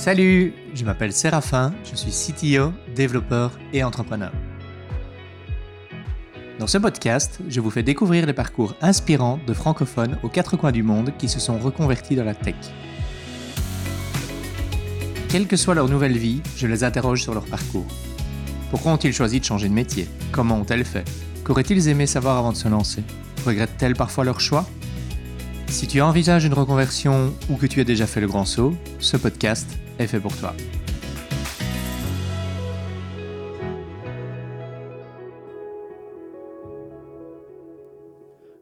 Salut, je m'appelle Séraphin, je suis CTO, développeur et entrepreneur. Dans ce podcast, je vous fais découvrir les parcours inspirants de francophones aux quatre coins du monde qui se sont reconvertis dans la tech. Quelle que soit leur nouvelle vie, je les interroge sur leur parcours. Pourquoi ont-ils choisi de changer de métier? Comment ont-elles fait? Qu'auraient-ils aimé savoir avant de se lancer? Regrettent-elles parfois leur choix? Si tu envisages une reconversion ou que tu as déjà fait le grand saut, ce podcast est fait pour toi.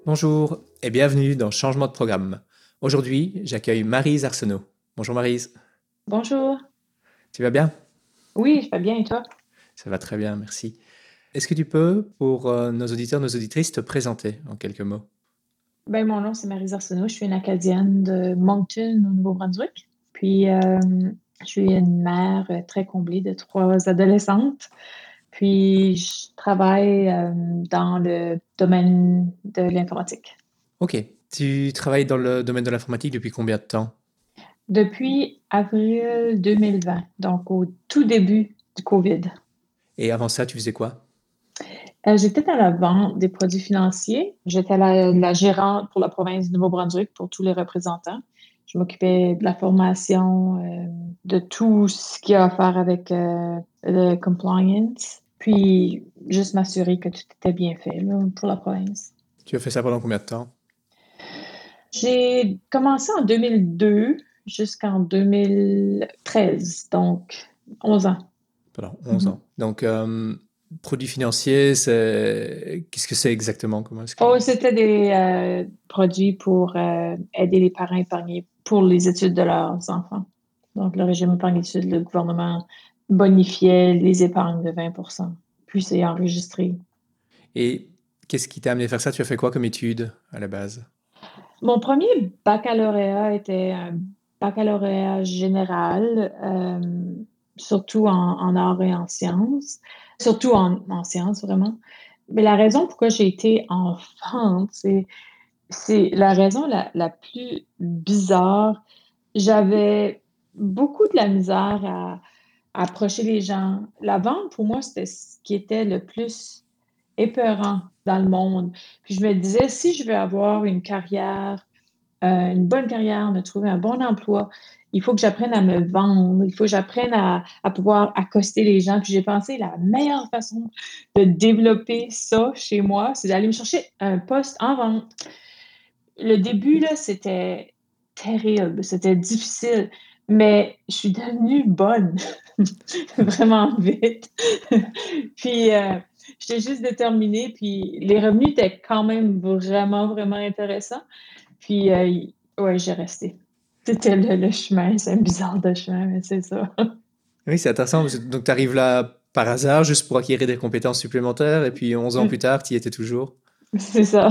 Bonjour et bienvenue dans Changement de programme. Aujourd'hui, j'accueille Marise Arsenault. Bonjour Marise. Bonjour. Tu vas bien? Oui, je vais bien et toi? Ça va très bien, merci. Est-ce que tu peux, pour euh, nos auditeurs, nos auditrices, te présenter en quelques mots? Ben, Mon nom, c'est Marise Arsenault. Je suis une Acadienne de Moncton, au Nouveau-Brunswick. Puis, euh, je suis une mère très comblée de trois adolescentes. Puis, je travaille euh, dans le domaine de l'informatique. OK. Tu travailles dans le domaine de l'informatique depuis combien de temps? Depuis avril 2020, donc au tout début du COVID. Et avant ça, tu faisais quoi? Euh, j'étais dans la vente des produits financiers. J'étais la, la, gérante pour la province du Nouveau-Brunswick pour tous les représentants. Je m'occupais de la formation, euh, de tout ce qui a à faire avec euh, le compliance, puis juste m'assurer que tout était bien fait là, pour la province. Tu as fait ça pendant combien de temps? J'ai commencé en 2002 jusqu'en 2013, donc 11 ans. Pendant 11 mm -hmm. ans. Donc, euh, produits financiers, c'est... qu'est-ce que c'est exactement? Comment que... Oh, c'était des euh, produits pour euh, aider les parents épargnés pour les études de leurs enfants. Donc, le régime épargne études, le gouvernement bonifiait les épargnes de 20% puis c'est enregistré. Et qu'est-ce qui t'a amené à faire ça? Tu as fait quoi comme études à la base? Mon premier baccalauréat était un baccalauréat général, euh, surtout en, en, arts et en sciences, surtout en, en, sciences vraiment. Mais la raison pourquoi j'ai été en vente, c'est, la raison la, plus bizarre. J'avais beaucoup de la misère à, à, approcher les gens. La vente, pour moi, c'était ce qui était le plus épeurant dans le monde. Puis je me disais, si je veux avoir une carrière, euh, une bonne carrière, me trouver un bon emploi, il faut que j'apprenne à me vendre, il faut que j'apprenne à, pouvoir accoster les gens. Puis j'ai pensé la meilleure façon de développer ça chez moi, c'est d'aller me chercher un poste en vente. Le début, là, c'était terrible, c'était difficile, mais je suis devenue bonne vraiment vite. puis euh, j'étais juste déterminée, puis les revenus étaient quand même vraiment, vraiment intéressants. Puis, euh, ouais, j'ai resté. C'était le, le, chemin. C'est bizarre de chemin, mais c'est ça. Oui, c'est intéressant. Donc, tu arrives là par hasard, juste pour acquérir des compétences supplémentaires, et puis 11 ans plus tard, tu y étais toujours. C'est ça.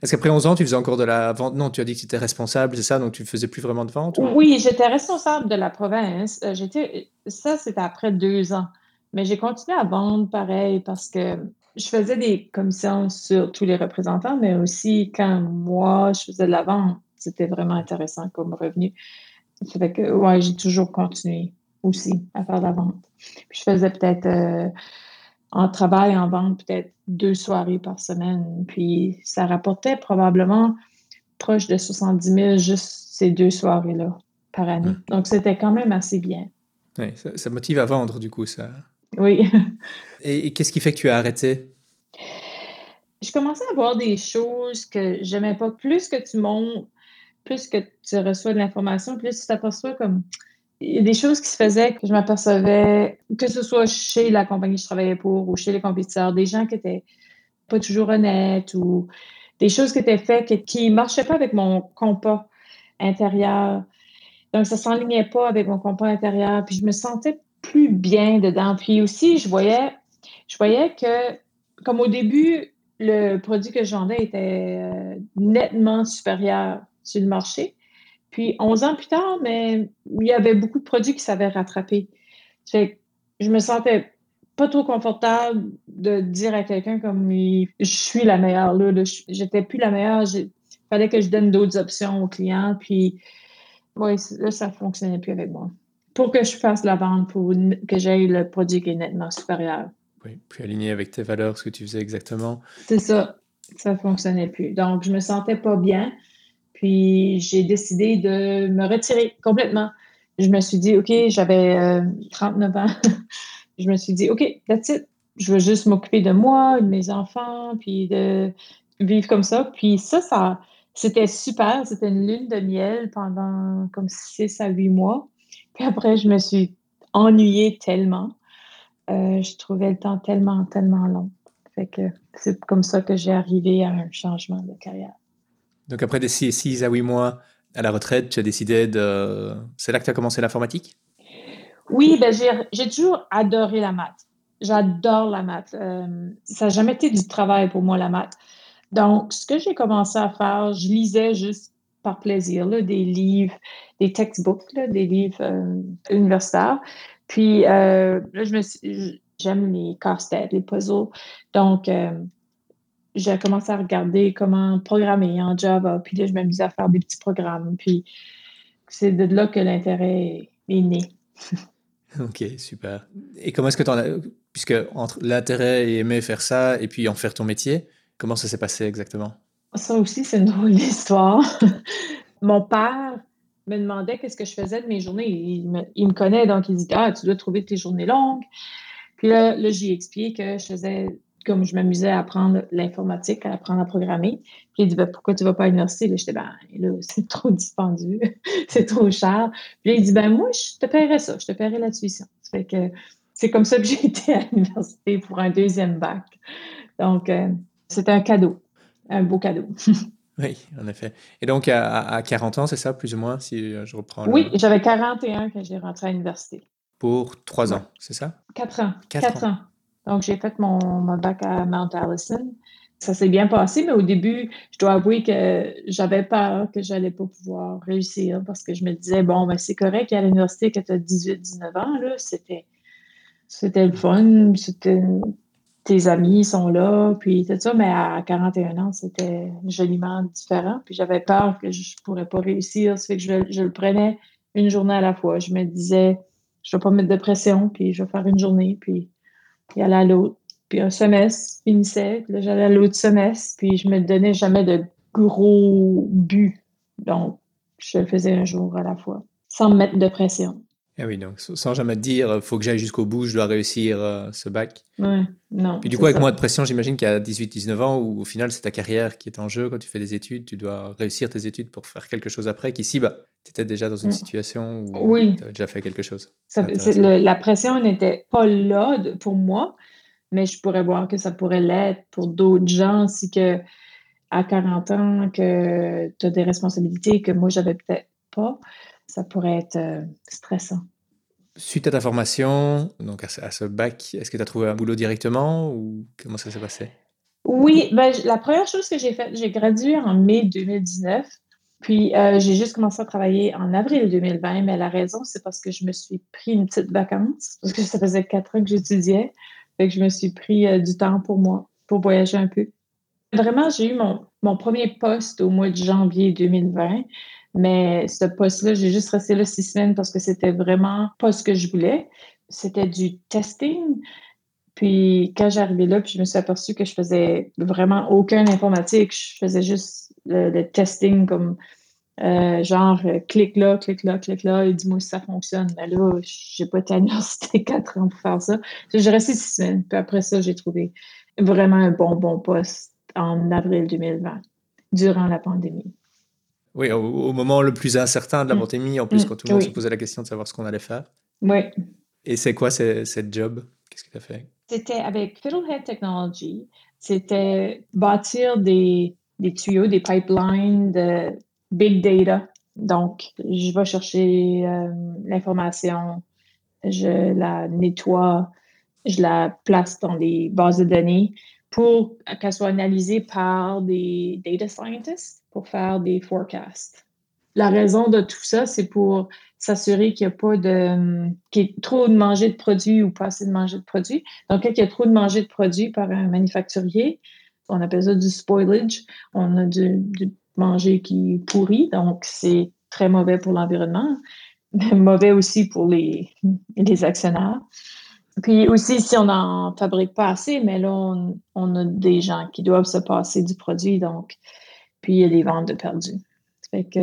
Est-ce qu'après 11 ans, tu faisais encore de la vente? Non, tu as dit que tu étais responsable, c'est ça Donc, tu ne faisais plus vraiment de vente ou... Oui, j'étais responsable de la province. Euh, j'étais... Ça, c'était après deux ans. Mais j'ai continué à vendre pareil parce que je faisais des commissions sur tous les représentants, mais aussi quand moi, je faisais de la vente, c'était vraiment intéressant comme revenu. Ça fait que, ouais, j'ai toujours continué aussi à faire de la vente. Puis je faisais peut-être, euh, en travail, en vente, peut-être deux soirées par semaine. Puis ça rapportait probablement proche de 70 000 juste ces deux soirées-là par année. Mmh. Donc c'était quand même assez bien. Oui, ça, ça motive à vendre, du coup, ça. Oui. Et, et qu'est-ce qui fait que tu as arrêté? Je commençais à voir des choses que j'aimais pas. Plus que tu montes, plus que tu reçois de l'information, plus tu t'aperçois comme. Il y a des choses qui se faisaient que je m'apercevais, que ce soit chez la compagnie que je travaillais pour ou chez les compétiteurs, des gens qui étaient pas toujours honnêtes ou des choses qui étaient faites qui ne marchaient pas avec mon compas intérieur. Donc, ça ne s'enlignait pas avec mon compas intérieur. Puis je me sentais plus bien dedans. Puis aussi, je voyais, je voyais que, comme au début, le produit que je vendais était euh, nettement supérieur sur le marché. Puis 11 ans plus tard, mais il y avait beaucoup de produits qui s'avaient rattrapé. Fait je me sentais pas trop confortable de dire à quelqu'un comme je suis la meilleure là, là j'étais plus la meilleure, il fallait que je donne d'autres options aux clients puis ouais, là ça fonctionnait plus avec moi pour que je fasse la vente, pour que j'aie le produit qui est nettement supérieur. Oui, puis aligné avec tes valeurs, ce que tu faisais exactement. C'est ça. Ça ne fonctionnait plus. Donc, je me sentais pas bien. Puis, j'ai décidé de me retirer complètement. Je me suis dit, OK, j'avais 39 euh, ans. je me suis dit, OK, that's it. Je veux juste m'occuper de moi, de mes enfants, puis de vivre comme ça. Puis ça, ça c'était super. C'était une lune de miel pendant comme six à huit mois. Puis après, je me suis ennuyée tellement. Euh, je trouvais le temps tellement, tellement long. Fait que c'est comme ça que j'ai arrivé à un changement de carrière. Donc après des six, à huit mois à la retraite, tu as décidé de... C'est là que tu as commencé l'informatique? Oui, ben j'ai toujours adoré la maths. J'adore la maths. Euh, ça n'a jamais été du travail pour moi, la maths. Donc, ce que j'ai commencé à faire, je lisais juste par plaisir, là, des livres, des textbooks, là, des livres euh, universitaires. Puis euh, là, j'aime les casse-têtes, les puzzles. Donc, j'ai commencé à regarder comment programmer en Java. Puis là, je m'amusais à faire des petits programmes. Puis c'est de là que l'intérêt est né. ok, super. Et comment est-ce que tu en as, puisque entre l'intérêt et aimer faire ça et puis en faire ton métier, comment ça s'est passé exactement? Ça aussi, c'est une drôle d'histoire. Mon père me demandait qu'est-ce que je faisais de mes journées. Il me, connaît, donc il dit Ah, tu dois trouver tes journées longues. Puis là, là j'ai expliqué que je faisais comme je m'amusais à apprendre l'informatique, à apprendre à programmer. Puis il dit ben, Pourquoi tu ne vas pas à l'université? Je dis Ben là, c'est trop dispendieux, c'est trop cher. Puis il dit Ben moi, je te paierais ça, je te paierais la tuition. Ça fait que c'est comme ça que j'ai été à l'université pour un deuxième bac. Donc, euh, c'était un cadeau, un beau cadeau. Oui, en effet. Et donc, à, 40 ans, c'est ça, plus ou moins, si je reprends Oui, j'avais 41 quand j'ai rentré à l'université. Pour 3 ans, c'est ça? 4 ans. 4, ans. Donc, j'ai fait mon, bac à Mount Allison. Ça s'est bien passé, mais au début, je dois avouer que j'avais peur que j'allais pas pouvoir réussir parce que je me disais, bon, ben, c'est correct à l'université que tu as 18-19 ans, c'était, c'était le fun, c'était tes amis sont là, puis tout ça, mais à 41 ans, c'était joliment différent. Puis j'avais peur que je pourrais pas réussir. Ça fait que je, le prenais une journée à la fois. Je me disais, je vais pas mettre de pression, puis je vais faire une journée, puis, puis aller à l'autre. Puis un semestre finissait, puis là, j'allais à l'autre semestre, puis je me donnais jamais de gros buts. Donc, je le faisais un jour à la fois, sans me mettre de pression. Ah oui, donc sans jamais te dire, il faut que j'aille jusqu'au bout, je dois réussir euh, ce bac. Ouais, non. Puis du coup, avec moins de pression, j'imagine qu'à 18-19 ans, où au final, c'est ta carrière qui est en jeu, quand tu fais des études, tu dois réussir tes études pour faire quelque chose après, qu'ici, bah, tu étais déjà dans une mm. situation où tu avais déjà fait quelque chose. la pression n'était pas là pour moi, mais je pourrais voir que ça pourrait l'être pour d'autres gens si que à 40 ans, que tu as des responsabilités que moi, j'avais peut-être pas ça pourrait être euh, stressant. Suite à ta formation, donc à ce, bac, est-ce que tu as trouvé un boulot directement ou comment ça s'est passé? Oui, ben, la première chose que j'ai faite, j'ai gradué en mai 2019. Puis euh, j'ai juste commencé à travailler en avril 2020, mais la raison, c'est parce que je me suis pris une petite vacance, parce que ça faisait quatre ans que j'étudiais. Fait que je me suis pris euh, du temps pour moi, pour voyager un peu. Vraiment, j'ai eu mon, mon premier poste au mois de janvier 2020. Mais ce poste-là, j'ai juste resté là six semaines parce que c'était vraiment pas ce que je voulais. C'était du testing. Puis quand j'arrivais là, puis je me suis aperçue que je faisais vraiment aucun informatique. Je faisais juste le, testing comme euh, genre clique là, clique là, clique là, et dis-moi si ça fonctionne. Mais là, j'ai pas été à quatre ans pour faire ça. J'ai resté six semaines. Puis après ça, j'ai trouvé vraiment un bon, bon poste en avril 2020, durant la pandémie. Oui, au, moment le plus incertain de la mm. pandémie, en plus, mm. quand tout le monde se posait la question de savoir ce qu'on allait faire. Oui. Et c'est quoi cette job? Qu'est-ce que tu as fait? C'était avec Fiddlehead Technology. C'était bâtir des, des tuyaux, des pipelines de big data. Donc, je vais chercher euh, l'information, je la nettoie, je la place dans les bases de données pour qu'elle soit analysée par des data scientists pour faire des forecasts. La raison de tout ça, c'est pour s'assurer qu'il n'y a pas de qu'il y ait trop de manger de produits ou pas assez de manger de produits. Donc, quand il y a trop de manger de produits par un manufacturier, on appelle ça du spoilage. On a du, manger qui pourrit, donc c'est très mauvais pour l'environnement. mauvais aussi pour les, les actionnaires. Puis aussi, si on n'en fabrique pas assez, mais là, on, a des gens qui doivent se passer du produit, donc, puis il y a des ventes de perdus.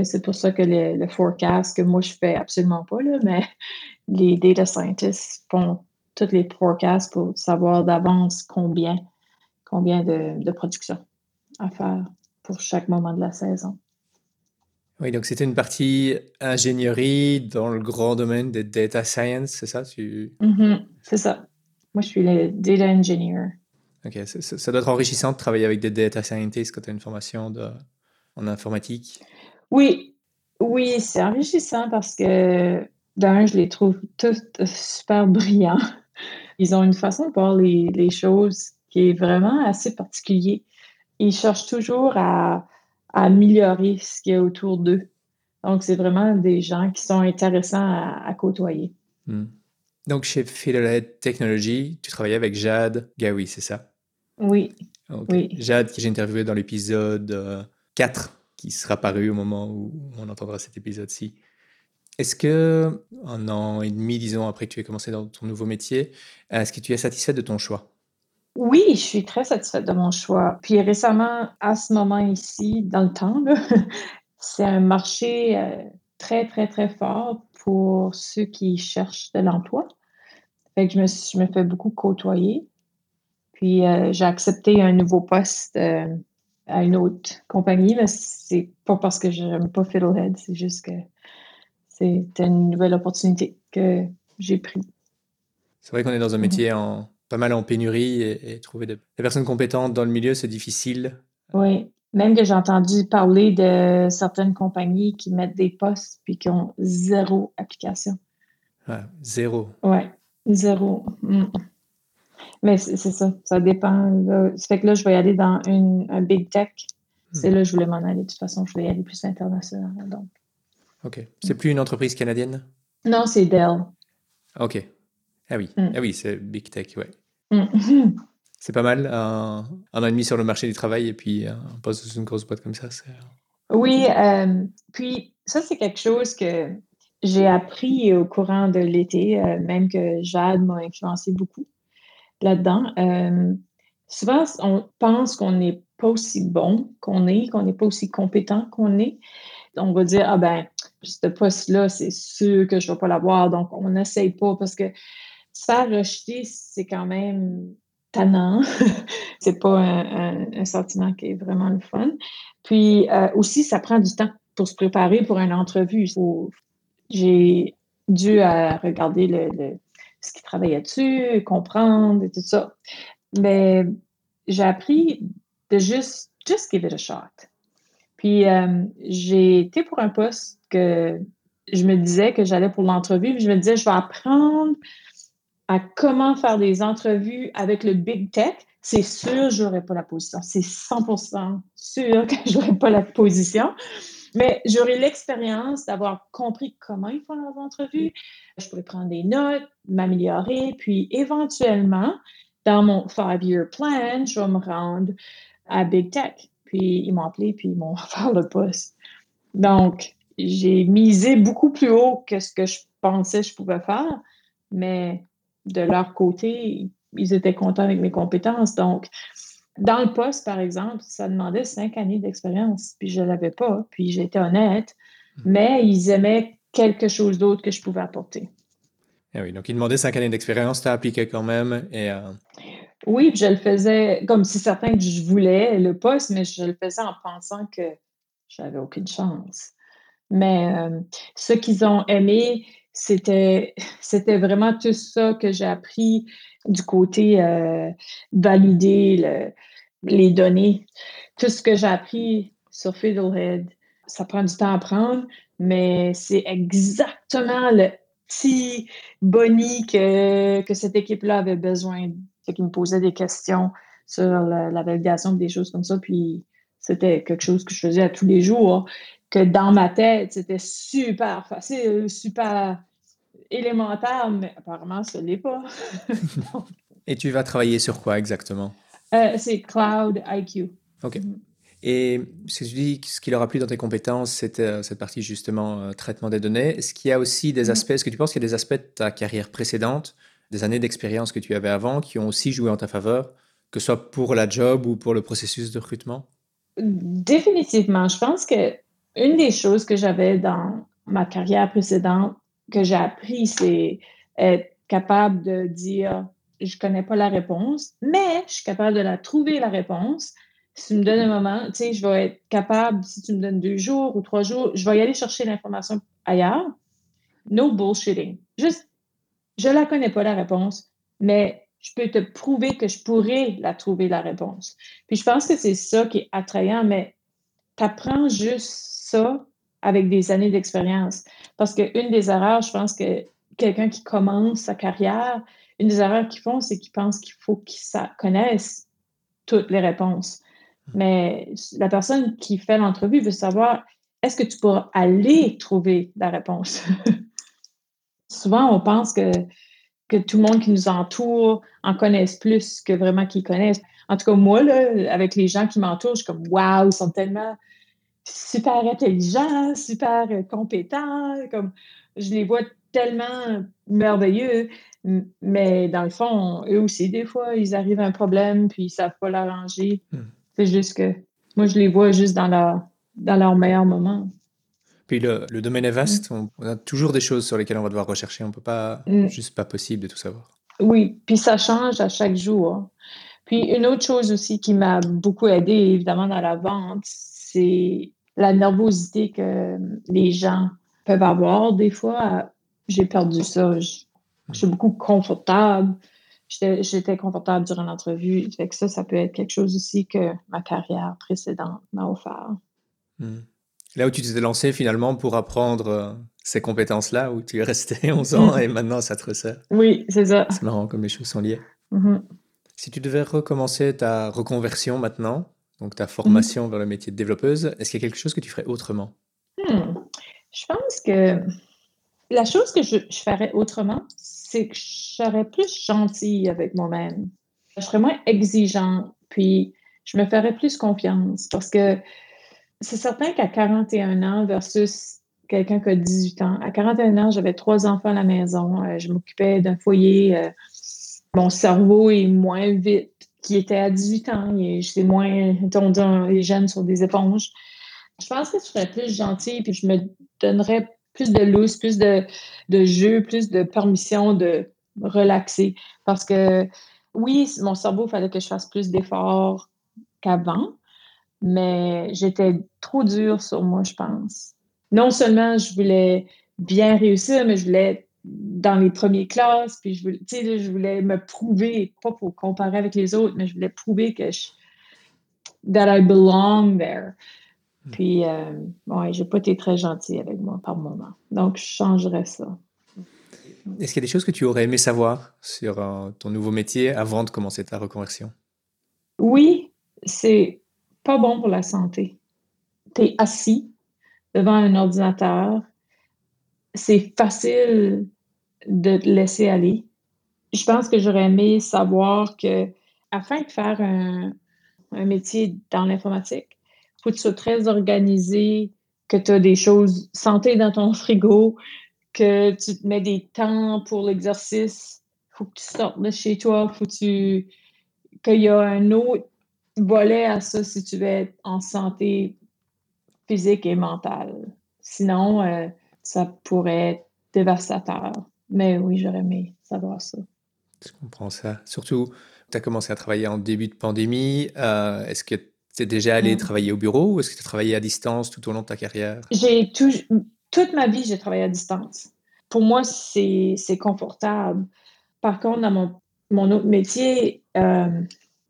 C'est pour ça que le, forecast, que moi, je fais absolument pas, là, mais les data scientists font tous les forecasts pour savoir d'avance combien, combien de, de production à faire pour chaque moment de la saison. Oui, donc c'était une partie ingénierie dans le grand domaine des data science, c'est ça? Tu... Mm-hmm, c'est ça. Moi, je suis le data engineer. Ok, ça, doit être enrichissant de travailler avec des data scientists quand tu as une formation de, en informatique. Oui, oui, c'est enrichissant parce que d'un, je les trouve tous super brillants. Ils ont une façon de voir les, les choses qui est vraiment assez particulière. Ils cherchent toujours à améliorer ce qu'il y a autour d'eux. Donc, c'est vraiment des gens qui sont intéressants à, côtoyer. Hmm. Donc, chez Fiddlehead Technology, tu travaillais avec Jade Gawi, c'est ça? Oui. oui. Jade, que j'ai interviewé dans l'épisode 4, euh, qui sera paru au moment où on entendra cet épisode-ci. Est-ce que, un an et demi, disons, après que tu aies commencé dans ton nouveau métier, est-ce que tu es satisfait de ton choix? Oui, je suis très satisfaite de mon choix. Puis récemment, à ce moment ici, dans le temps, c'est un marché euh, très, très, très fort pour ceux qui cherchent de l'emploi. Fait que je me, je me fais beaucoup côtoyer. Puis euh, j'ai accepté un nouveau poste euh, à une autre compagnie, mais c'est pas parce que je n'aime pas Fiddlehead, c'est juste que c'était une nouvelle opportunité que j'ai prise. C'est vrai qu'on est dans un métier en pas mal en pénurie et, trouver des, personnes compétentes dans le milieu, c'est difficile. Oui, même que j'ai entendu parler de certaines compagnies qui mettent des postes puis qui ont zéro application. zéro. Oui, zéro. Mm. Mais c'est ça, ça dépend. Ça fait que là, je vais y aller dans une, un big tech. C'est hmm. là que je voulais m'en aller. De toute façon, je voulais y aller plus international. Donc. OK. C'est plus une entreprise canadienne? Non, c'est Dell. OK. Ah oui, mm. ah oui c'est Big Tech, ouais. Mm. C'est pas mal, un, un, an et demi sur le marché du travail et puis un poste dans une grosse boîte comme ça. Euh, oui, euh, puis ça, c'est quelque chose que j'ai appris au courant de l'été, euh, même que Jade m'a influencé beaucoup là-dedans. souvent, on pense qu'on n'est pas aussi bon qu'on est, qu'on n'est pas aussi compétent qu'on est. On va dire, ah ben, ce poste-là, c'est sûr que je ne vais pas l'avoir, donc on n'essaye pas parce que se faire rejeter, c'est quand même tannant. c'est pas un, sentiment qui est vraiment le fun. Puis euh, aussi, ça prend du temps pour se préparer pour une entrevue. J'ai dû à regarder le, ce qui travaillait dessus, comprendre et tout ça. Mais j'ai appris de juste, just give it a shot. Puis euh, j'ai été pour un poste que je me disais que j'allais pour l'entrevue, je me disais, je vais apprendre à comment faire des entrevues avec le big tech, c'est sûr, je n'aurais pas la position. C'est 100% sûr que je n'aurais pas la position. Mais j'aurais l'expérience d'avoir compris comment ils font leurs entrevues. Je pourrais prendre des notes, m'améliorer, puis éventuellement, dans mon five-year plan, je vais me rendre à Big Tech. Puis ils m'ont appelé, puis ils m'ont offert le poste. Donc, j'ai misé beaucoup plus haut que ce que je pensais que je pouvais faire, mais de leur côté, ils étaient contents avec mes compétences. Donc, dans le poste, par exemple, ça demandait cinq années d'expérience, puis je ne l'avais pas, puis j'étais honnête, hmm. mais ils aimaient quelque chose d'autre que je pouvais apporter. Ah oui, donc ils demandaient cinq années d'expérience, tu as appliqué quand même. Et, euh, Oui, je le faisais comme si certain que je voulais le poste, mais je le faisais en pensant que j'avais aucune chance. Mais euh, ce qu'ils ont aimé, c'était, vraiment tout ça que j'ai appris du côté euh, valider les données. Tout ce que j'ai appris sur Fiddlehead, ça prend du temps à apprendre, mais c'est exactement le petit boni que, que cette équipe-là avait besoin. Fait qu'ils me posaient des questions sur la, la validation des choses comme ça, puis c'était quelque chose que je faisais à tous les jours que dans ma tête, c'était super facile, super élémentaire, mais apparemment, ce n'est pas. Et tu vas travailler sur quoi exactement? Euh, c'est Cloud IQ. OK. Et ce que tu dis, ce qui leur a plu dans tes compétences, c'était euh, cette partie justement euh, traitement des données. Est-ce qu'il y a aussi des Mhm. aspects, est-ce que tu penses qu'il y a des aspects de ta carrière précédente, des années d'expérience que tu avais avant, qui ont aussi joué en ta faveur, que ce soit pour la job ou pour le processus de recrutement? Définitivement. Je pense que une des choses que j'avais dans ma carrière précédente que j'ai appris, c'est être capable de dire je connais pas la réponse, mais je suis capable de la trouver la réponse. Si tu me donnes un moment, tu sais, je vais être capable, si tu me donnes deux jours ou trois jours, je vais y aller chercher l'information ailleurs. No bullshitting. Juste, je la connais pas la réponse, mais je peux te prouver que je pourrais la trouver la réponse. Puis je pense que c'est ça qui est attrayant, mais tu apprends juste ça avec des années d'expérience. Parce qu'une des erreurs, je pense que quelqu'un qui commence sa carrière, une des erreurs qu'ils font, c'est qu'ils pensent qu'il faut qu'ils connaissent toutes les réponses. Mais la personne qui fait l'entrevue veut savoir est-ce que tu pourras aller trouver la réponse? Souvent, on pense que, que tout le monde qui nous entoure en connaisse plus que vraiment qu'ils connaissent. En tout cas, moi, là, avec les gens qui m'entourent, je suis comme Waouh, ils sont tellement super intelligents, super compétents. Comme, je les vois tellement merveilleux. Mais dans le fond, eux aussi, des fois, ils arrivent à un problème puis ils ne savent pas l'arranger. Mm. C'est juste que moi, je les vois juste dans leur, dans leur meilleur moment. Puis le, le domaine est vaste, mm. on, a toujours des choses sur lesquelles on va devoir rechercher. On ne peut pas, mm. juste pas possible de tout savoir. Oui, puis ça change à chaque jour. Puis une autre chose aussi qui m'a beaucoup aidé, évidemment, dans la vente, c'est la nervosité que les gens peuvent avoir des fois. J'ai perdu ça. Je, je suis beaucoup confortable. J'étais confortable durant l'entrevue. Fait que ça, ça peut être quelque chose aussi que ma carrière précédente m'a offert. Mmh. Là où tu t'es lancé finalement pour apprendre euh, ces compétences-là, où tu es resté 11 ans mmh. et maintenant ça te resserre. Oui, c'est ça. C'est marrant comme les choses sont liées. Mmh. Si tu devais recommencer ta reconversion maintenant, donc ta formation vers le métier de développeuse, est-ce qu'il y a quelque chose que tu ferais autrement? Hmm. Je pense que la chose que je, je ferais autrement, c'est que je serais plus gentille avec moi-même. Je serais moins exigeante, puis je me ferais plus confiance parce que c'est certain qu'à 41 ans versus quelqu'un qui a 18 ans, à 41 ans, j'avais trois enfants à la maison, euh, je m'occupais d'un foyer, euh, mon cerveau est moins vite qu'il était à 18 ans, j'étais moins, on les jeunes sur des éponges. Je pense que je serais plus gentille, puis je me donnerais plus de loose, plus de, de plus de permission de relaxer. Parce que oui, mon cerveau, il fallait que je fasse plus d'efforts qu'avant, mais j'étais trop dure sur moi, je pense. Non seulement je voulais bien réussir, mais je voulais être dans les premières classes, puis je voulais, je voulais me prouver, pas pour comparer avec les autres, mais je voulais prouver que je, that I belong there. Puis, euh, ouais, j'ai pas été très gentille avec moi par moment. Donc, je changerais ça. Est-ce qu'il y a des choses que tu aurais aimé savoir sur euh, ton nouveau métier avant de commencer ta reconversion? Oui, c'est pas bon pour la santé. Tu es assis devant un ordinateur. C'est facile de te laisser aller. Je pense que j'aurais aimé savoir que, afin de faire un, métier dans l'informatique, faut que tu sois très organisé, que tu as des choses santé dans ton frigo, que tu te mets des temps pour l'exercice, faut que tu sortes de chez toi, faut que tu qu'il y a un autre volet à ça si tu veux être en santé physique et mentale. Sinon, euh, ça pourrait être dévastateur. Mais oui, j'aurais aimé savoir ça. Je comprends ça. Surtout, tu as commencé à travailler en début de pandémie. Euh, est-ce que tu es déjà allé travailler au bureau ou est-ce que tu as travaillé à distance tout au long de ta carrière? J'ai tout, toute ma vie, j'ai travaillé à distance. Pour moi, c'est confortable. Par contre, dans mon, mon autre métier, euh,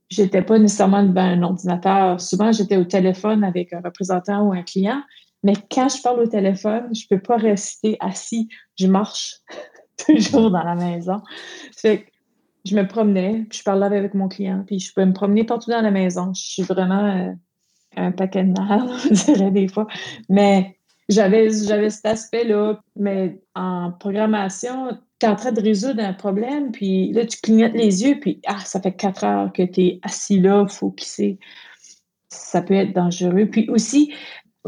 j'étais pas nécessairement devant un ordinateur. Souvent, j'étais au téléphone avec un représentant ou un client. Mais quand je parle au téléphone, je peux pas rester assis. Je marche toujours dans la maison. Fait que je me promenais, puis je parlais avec mon client, puis je peux me promener partout dans la maison. Je suis vraiment euh, un paquet de mal, on dirait des fois. Mais j'avais, j'avais cet aspect-là. Mais en programmation, tu es en train de résoudre un problème, puis là, tu clignotes les yeux, puis ah, ça fait quatre heures que tu es assis là, focusé. ça peut être dangereux. Puis aussi,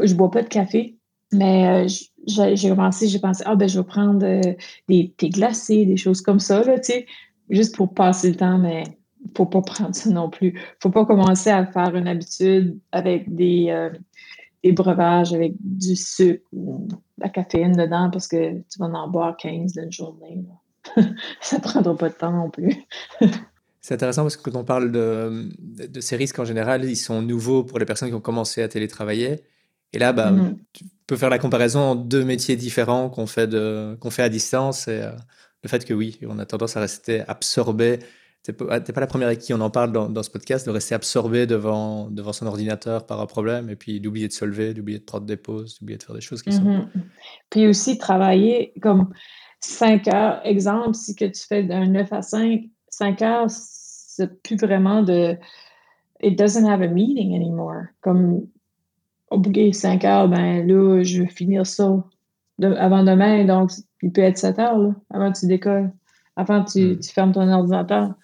je bois pas de café, mais euh, j'ai commencé, j'ai pensé, ah ben je vais prendre euh, des thés glacés, des choses comme ça, là, tu sais, juste pour passer le temps, mais faut pas prendre ça non plus. Faut pas commencer à faire une habitude avec des, euh, des breuvages avec du sucre la caféine dedans parce que tu vas en boire 15 d'une journée. ça prendra pas de temps non plus. C'est intéressant parce que quand on parle de, de, ces risques en général, ils sont nouveaux pour les personnes qui ont commencé à télétravailler. Et là, bah, mm-hmm. tu peux faire la comparaison en deux métiers différents qu'on fait, de, qu'on fait à distance. Et euh, le fait que oui, on a tendance à rester absorbé. Tu n'es pas la première avec qui on en parle dans, ce podcast, de rester absorbé devant, devant son ordinateur par un problème et puis d'oublier de se lever, d'oublier de prendre des pauses, d'oublier de faire des choses qui sont. Mm-hmm. Puis aussi travailler comme 5 heures. Exemple, si que tu fais d'un 9 à 5, 5 heures, c'est plus vraiment de. It doesn't have a meaning anymore. Comme, au bout de 5 heures, ben là, je vais finir ça avant demain, donc il peut être 7 heures, là, avant que tu décolles, avant que tu, hmm. tu fermes ton ordinateur.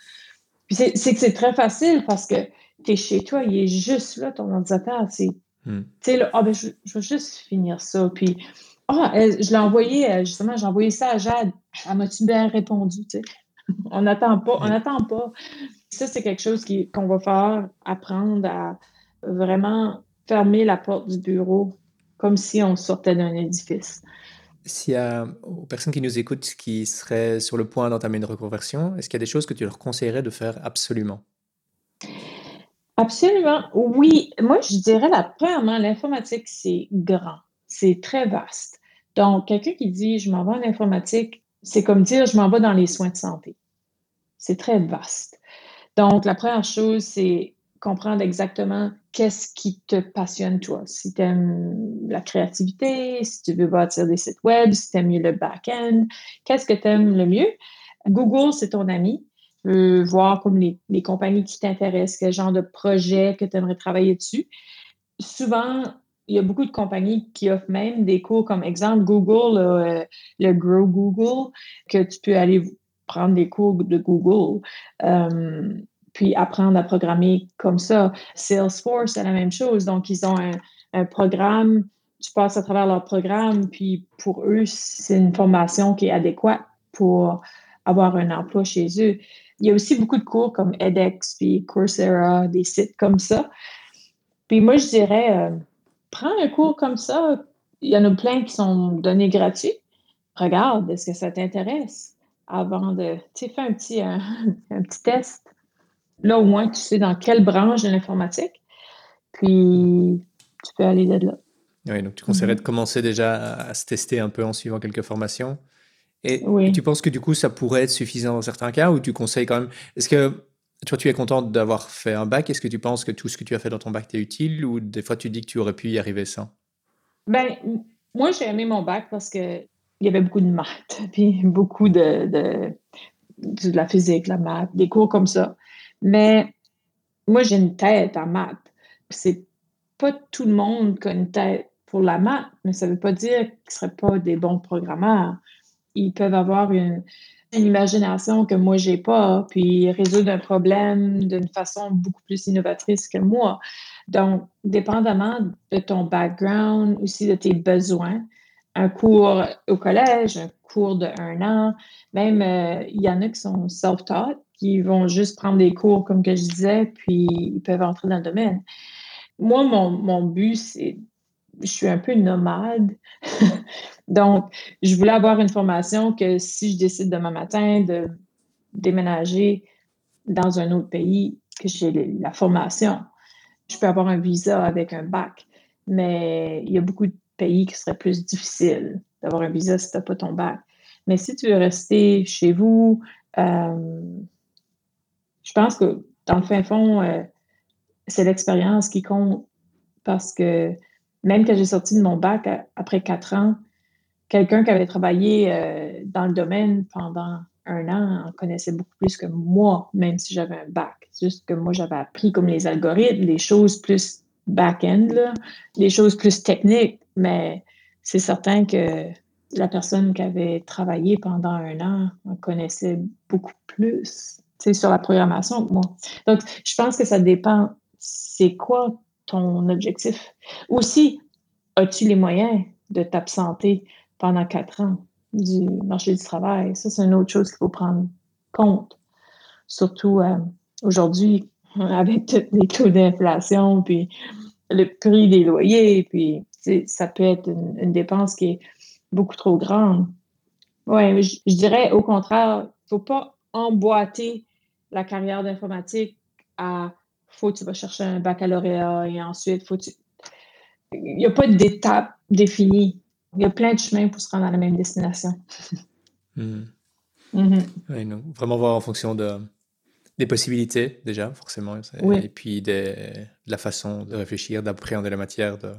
Puis c'est que c'est très facile parce que tu es chez toi, il est juste là, ton ordinateur. C'est, hmm. Tu sais, là, ah, ben, je, je, vais juste finir ça. Puis, ah, je l'ai envoyé, euh, justement, j'ai envoyé ça à Jade. Elle m'a-tu bien répondu, tu sais? on n'attend pas, on n'attend pas. Ça, c'est quelque chose qu'on va faire, apprendre à vraiment fermer la porte du bureau comme si on sortait d'un édifice. S'il y a aux personnes qui nous écoutent qui seraient sur le point d'entamer une reconversion, est-ce qu'il y a des choses que tu leur conseillerais de faire absolument? Absolument, oui. Moi, je dirais, la, premièrement, l'informatique, c'est grand, c'est très vaste. Donc, quelqu'un qui dit, je m'en vais en informatique, c'est comme dire, je m'en vais dans les soins de santé. C'est très vaste. Donc, la première chose, c'est comprendre exactement qu'est-ce qui te passionne, toi. Si tu aimes la créativité, si tu veux bâtir des sites web, si tu aimes mieux le back-end, qu'est-ce que tu aimes le mieux? Google, c'est ton ami. Tu voir comme les, les compagnies qui t'intéressent, quel genre de projet que tu aimerais travailler dessus. Souvent, il y a beaucoup de compagnies qui offrent même des cours comme exemple Google, euh, le Grow Google, que tu peux aller prendre des cours de Google, euh, puis apprendre à programmer comme ça. Salesforce, c'est la même chose. Donc, ils ont un, programme, tu passes à travers leur programme, puis pour eux, c'est une formation qui est adéquate pour avoir un emploi chez eux. Il y a aussi beaucoup de cours comme edX, puis Coursera, des sites comme ça. Puis moi, je dirais, euh, prends un cours comme ça. Il y en a plein qui sont donnés gratuits. Regarde, est-ce que ça t'intéresse? Avant de, tu un petit, un, petit test. Là, au moins, tu sais dans quelle branche de l'informatique. Puis, tu peux aller de là. Oui, donc tu conseillerais de mhm. commencer déjà à se tester un peu en suivant quelques formations. Et, tu penses que du coup, ça pourrait être suffisant dans certains cas ou tu conseilles quand même. Est-ce que toi, tu es contente d'avoir fait un bac? Est-ce que tu penses que tout ce que tu as fait dans ton bac t'est utile ou des fois tu dis que tu aurais pu y arriver sans? Ben, moi, j'ai aimé mon bac parce qu'il y avait beaucoup de maths, puis beaucoup de, de, de, la physique, la maths, des cours comme ça. Mais moi, j'ai une tête en maths. C'est pas tout le monde qui a une tête pour la maths, mais ça veut pas dire qu'ils ne seraient pas des bons programmeurs. Ils peuvent avoir une, imagination que moi, j'ai pas, puis résoudre un problème d'une façon beaucoup plus innovatrice que moi. Donc, dépendamment de ton background, aussi de tes besoins, un cours au collège, un cours de un an, même euh, il y en a qui sont self-taught, qui vont juste prendre des cours, comme que je disais, puis ils peuvent entrer dans le domaine. Moi, mon, mon but, c'est je suis un peu nomade. Donc, je voulais avoir une formation que si je décide demain matin de déménager dans un autre pays, que j'ai la formation, je peux avoir un visa avec un bac. Mais il y a beaucoup de pays qui seraient plus difficiles d'avoir un visa si tu n'as pas ton bac. Mais si tu veux rester chez vous, euh, je pense que dans le fin fond, euh, c'est l'expérience qui compte parce que même quand j'ai sorti de mon bac après quatre ans, quelqu'un qui avait travaillé euh, dans le domaine pendant un an en connaissait beaucoup plus que moi, même si j'avais un bac. C'est juste que moi, j'avais appris comme les algorithmes, les choses plus back-end, les choses plus techniques, mais c'est certain que la personne qui avait travaillé pendant un an en connaissait beaucoup plus sur la programmation moi. Donc, je pense que ça dépend. C'est quoi ton objectif? Aussi, as-tu les moyens de t'absenter pendant quatre ans du marché du travail? Ça, c'est une autre chose qu'il faut prendre compte. Surtout euh, aujourd'hui, avec tous les taux d'inflation, puis le prix des loyers, puis ça peut être une, dépense qui est beaucoup trop grande. Oui, je, dirais au contraire, il ne faut pas emboîter la carrière d'informatique à faut que tu vas chercher un baccalauréat et ensuite faut tu. Il n'y a pas d'étape définie. Il y a plein de chemins pour se rendre à la même destination. Hmm. Mm-hmm. vraiment voir en fonction de, des possibilités, déjà, forcément, et puis de la façon de réfléchir, d'appréhender la matière de,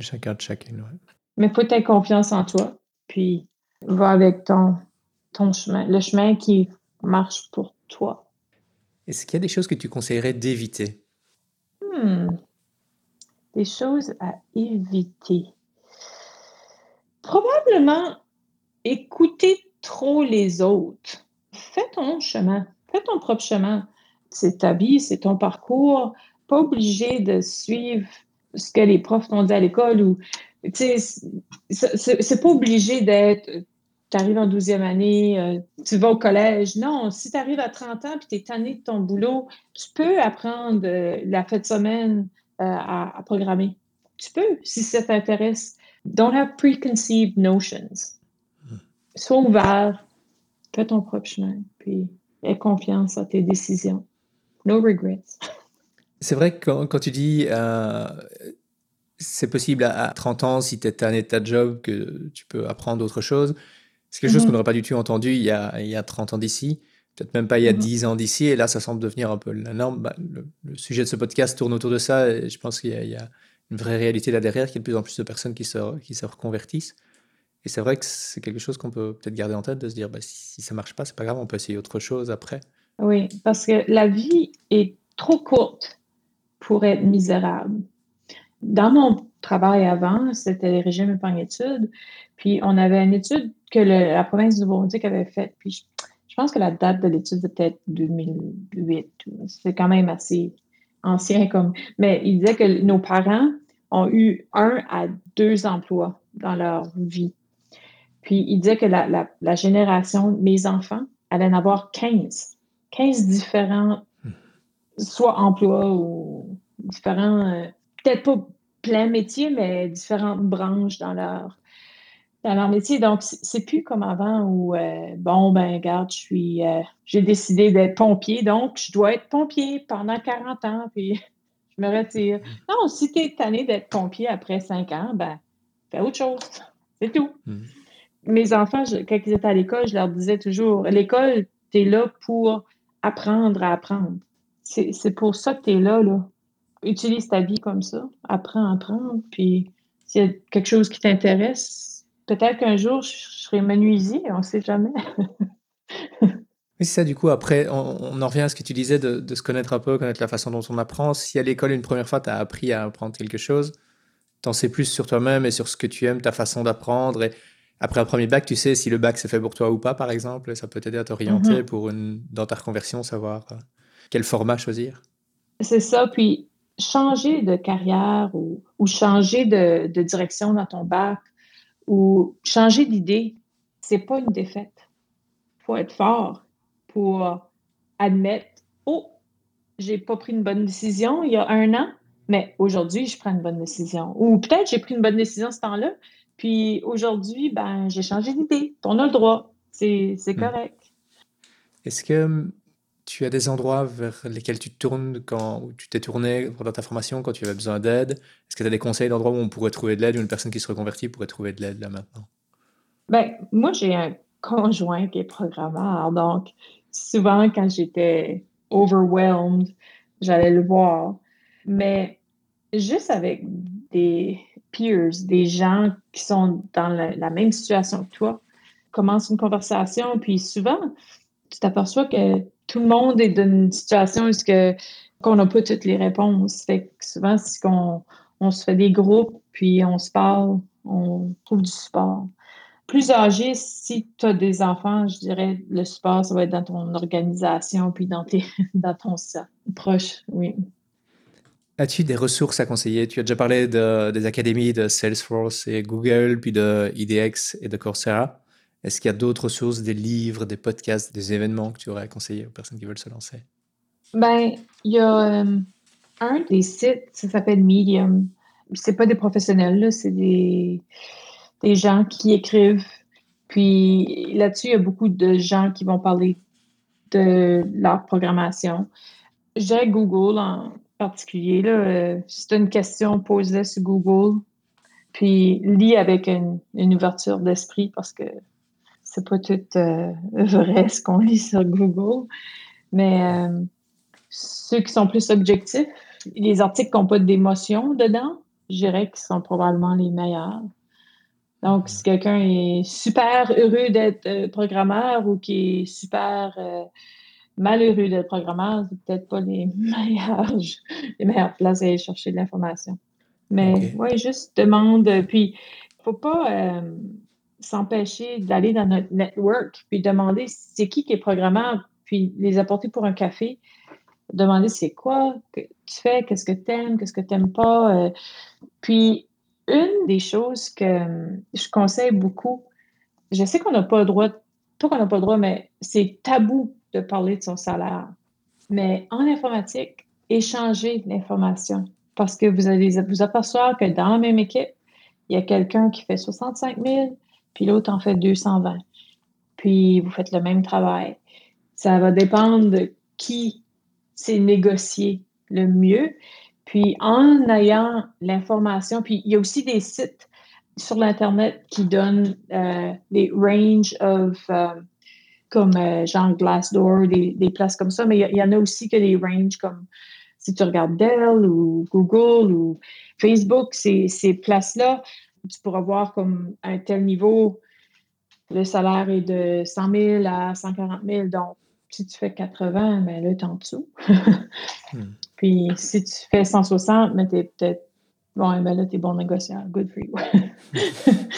chacun, de chacune. Mais faut avoir confiance en toi, puis va avec ton, ton chemin, le chemin qui marche pour toi. Est-ce qu'il y a des choses que tu conseillerais d'éviter? Hmm. Des choses à éviter. Probablement écouter trop les autres. Fais ton chemin. Fais ton propre chemin. C'est ta vie, c'est ton parcours. Pas obligé de suivre ce que les profs t'ont dit à l'école ou, c'est pas obligé d'être, tu arrives en 12e année, euh, tu vas au collège. Non, si tu arrives à 30 ans et tu es tanné de ton boulot, tu peux apprendre euh, la fête de semaine euh, à, programmer. Tu peux, si ça t'intéresse. Don't have preconceived notions. Hmm. Sois ouvert, fais ton propre chemin, puis aie confiance à tes décisions. No regrets. C'est vrai que quand, tu dis c'est possible à, 30 ans, si tu es état de job, que tu peux apprendre autre chose, c'est quelque chose qu'on mhm. n'aurait pas du tout entendu il y a, il y a 30 ans d'ici, peut-être même pas il y a 10 mhm. ans d'ici, et là ça semble devenir un peu la norme. Bah, le, sujet de ce podcast tourne autour de ça, et je pense qu'il y, a une vraie réalité là derrière, qu'il y a de plus en plus de personnes qui se, qui se reconvertissent. Et c'est vrai que c'est quelque chose qu'on peut peut-être garder en tête, de se dire, bah, si, ça marche pas, c'est pas grave, on peut essayer autre chose après. Oui, parce que la vie est trop courte pour être misérable. Dans mon travail avant, c'était le régime épargne-études, puis on avait une étude que la province du Nouveau-Brunswick avait faite, puis je, pense que la date de l'étude était peut-être 2008. C'est quand même assez ancien comme... Mais il disait que nos parents ont eu un à deux emplois dans leur vie. Puis il disait que la, la, génération, mes enfants, allait en avoir 15. 15 différents, soit emplois ou différents, euh, peut-être pas plein métier, mais différentes branches dans leur, dans leur métier. Donc, c'est plus comme avant où, euh, bon, ben, regarde, je suis, euh, j'ai décidé d'être pompier, donc je dois être pompier pendant 40 ans, puis je me retire. Non, si tu es tanné d'être pompier après 5 ans, ben, fais autre chose. C'est tout. Mm mes enfants, quand ils étaient à l'école, je leur disais toujours, l'école, tu es là pour apprendre à apprendre. C'est pour ça que tu es là, là. Utilise ta vie comme ça. Apprends à apprendre. Puis, s'il y a quelque chose qui t'intéresse, peut-être qu'un jour, je serai menuisier, on ne sait jamais. oui, c'est ça, du coup, après, on, en revient à ce que tu disais de, de, se connaître un peu, connaître la façon dont on apprend. Si à l'école, une première fois, tu as appris à apprendre quelque chose, tu en sais plus sur toi-même et sur ce que tu aimes, ta façon d'apprendre. Et après un premier bac, tu sais si le bac c'est fait pour toi ou pas, par exemple. Ça peut t'aider à t'orienter mhm. pour une, dans ta reconversion, savoir euh, quel format choisir. C'est ça. Puis changer de carrière ou, changer de, direction dans ton bac ou changer d'idée, c'est pas une défaite. Il faut être fort pour admettre Oh, j'ai pas pris une bonne décision il y a un an, mais aujourd'hui, je prends une bonne décision. Ou peut-être j'ai pris une bonne décision ce temps-là, puis aujourd'hui, ben, j'ai changé d'idée. On a le droit. C'est hmm. correct. Est-ce que tu as des endroits vers lesquels tu tournes quand tu t'es tourné pendant ta formation quand tu avais besoin d'aide? Est-ce que tu as des conseils d'endroits où on pourrait trouver de l'aide ou une personne qui se reconvertit pourrait trouver de l'aide là maintenant? Ben, moi, j'ai un conjoint qui est programmeur. Donc, souvent, quand j'étais overwhelmed, j'allais le voir. Mais juste avec des, peers, des gens qui sont dans la, même situation que toi, commence une conversation, puis souvent, tu t'aperçois que tout le monde est dans une situation où que, qu'on n'a pas toutes les réponses. Fait que souvent, c'est qu'on on se fait des groupes, puis on se parle, on trouve du support. Plus âgé, si tu as des enfants, je dirais le support, ça va être dans ton organisation, puis dans, tes, dans ton proche, oui. As-tu des ressources à conseiller? Tu as déjà parlé de, des académies de Salesforce et Google, puis de IDX et de Coursera. Est-ce qu'il y a d'autres ressources, des livres, des podcasts, des événements que tu aurais à conseiller aux personnes qui veulent se lancer? Ben, il y a euh, un des sites, ça s'appelle Medium. C'est pas des professionnels, c'est des, des gens qui écrivent. Puis là-dessus, il y a beaucoup de gens qui vont parler de leur programmation. J'ai Google en, particulier. Là. Si une question, pose-la sur Google. Puis lis avec une, ouverture d'esprit parce que c'est pas tout euh, vrai ce qu'on lit sur Google. Mais euh, ceux qui sont plus objectifs, les articles qui n'ont pas d'émotion dedans, je dirais qu'ils sont probablement les meilleurs. Donc, si quelqu'un est super heureux d'être programmeur ou qui est super malheureux d'être programmeur, c'est peut-être pas les meilleures, les meilleures places à aller chercher de l'information. Mais oui, juste demande. Puis, il ne faut pas euh, s'empêcher d'aller dans notre network puis demander c'est qui qui est programmeur, puis les apporter pour un café. Demander c'est quoi que tu fais, qu'est-ce que tu aimes, qu'est-ce que tu n'aimes pas. Euh. puis, une des choses que je conseille beaucoup, je sais qu'on n'a pas le droit, pas qu'on n'a pas le droit, mais c'est tabou de parler de son salaire. Mais en informatique, échanger l'information parce que vous allez vous apercevoir que dans la même équipe, il y a quelqu'un qui fait 65 000, puis l'autre en fait 220. Puis vous faites le même travail. Ça va dépendre de qui s'est négocié le mieux. Puis en ayant l'information, puis il y a aussi des sites sur l'Internet qui donnent euh, des range of euh, comme euh, genre Glassdoor, des, places comme ça, mais il y, en a aussi que des ranges comme si tu regardes Dell ou Google ou Facebook, ces, ces places-là, tu pourras voir comme à un tel niveau, le salaire est de 100 000 à 140 000. Donc, si tu fais 80, mais là, tu es en dessous. Hmm. Puis, si tu fais 160, mais tu es peut-être, bon, mais là, tu es bon négociant. Good for you.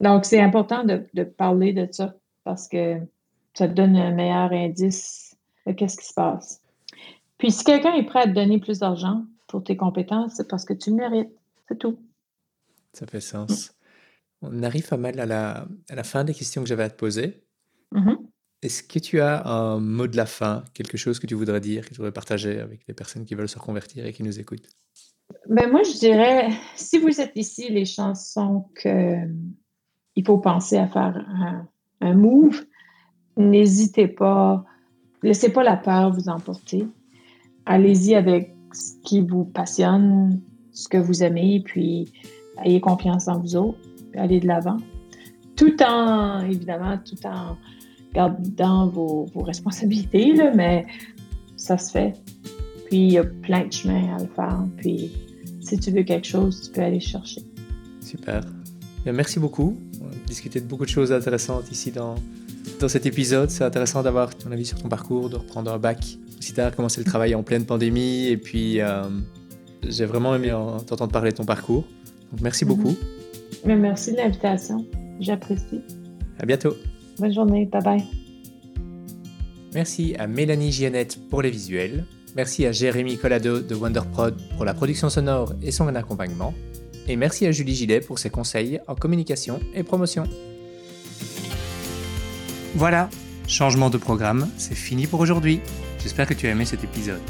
Donc, c'est important de, de parler de ça parce que ça te donne un meilleur indice de qu'est-ce qui se passe. Puis si quelqu'un est prêt à te donner plus d'argent pour tes compétences, c'est parce que tu le mérites. C'est tout. Ça fait sens. On arrive pas mal à la, à la fin des questions que j'avais à te poser. Mm-hmm. Est-ce que tu as un mot de la fin, quelque chose que tu voudrais dire, que tu voudrais partager avec les personnes qui veulent se reconvertir et qui nous écoutent? Ben moi, je dirais, si vous êtes ici, les chansons que il faut penser à faire un, un move, n'hésitez pas, laissez pas la peur vous emporter. Allez-y avec ce qui vous passionne, ce que vous aimez, puis ayez confiance en vous autres, allez de l'avant. Tout en, évidemment, tout en gardant vos, vos responsabilités, là, mais ça se fait. Puis il y a plein de chemins à le faire. Puis si tu veux quelque chose, tu peux aller chercher. Super. merci beaucoup discuter de beaucoup de choses intéressantes ici dans, dans cet épisode. C'est intéressant d'avoir ton avis sur ton parcours, de reprendre un bac aussi tard, commencer le travail en pleine pandémie. Et puis, euh, j'ai vraiment aimé t'entendre parler de ton parcours. Donc, merci beaucoup. Merci de l'invitation. J'apprécie. À bientôt. Bonne journée. Bye bye. Merci à Mélanie Giannette pour les visuels. Merci à Jérémy Collado de WonderProd pour la production sonore et son accompagnement. Et merci à Julie Gillet pour ses conseils en communication et promotion. Voilà, changement de programme, c'est fini pour aujourd'hui. J'espère que tu as aimé cet épisode.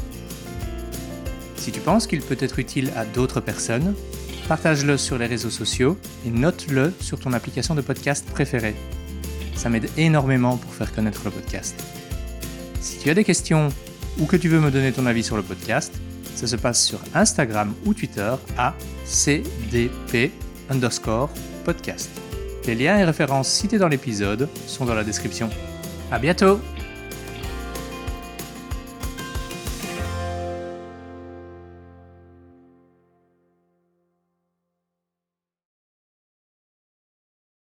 Si tu penses qu'il peut être utile à d'autres personnes, partage-le sur les réseaux sociaux et note-le sur ton application de podcast préférée. Ça m'aide énormément pour faire connaître le podcast. Si tu as des questions ou que tu veux me donner ton avis sur le podcast, ça se passe sur Instagram ou Twitter à cdp underscore podcast. Les liens et références cités dans l'épisode sont dans la description. À bientôt!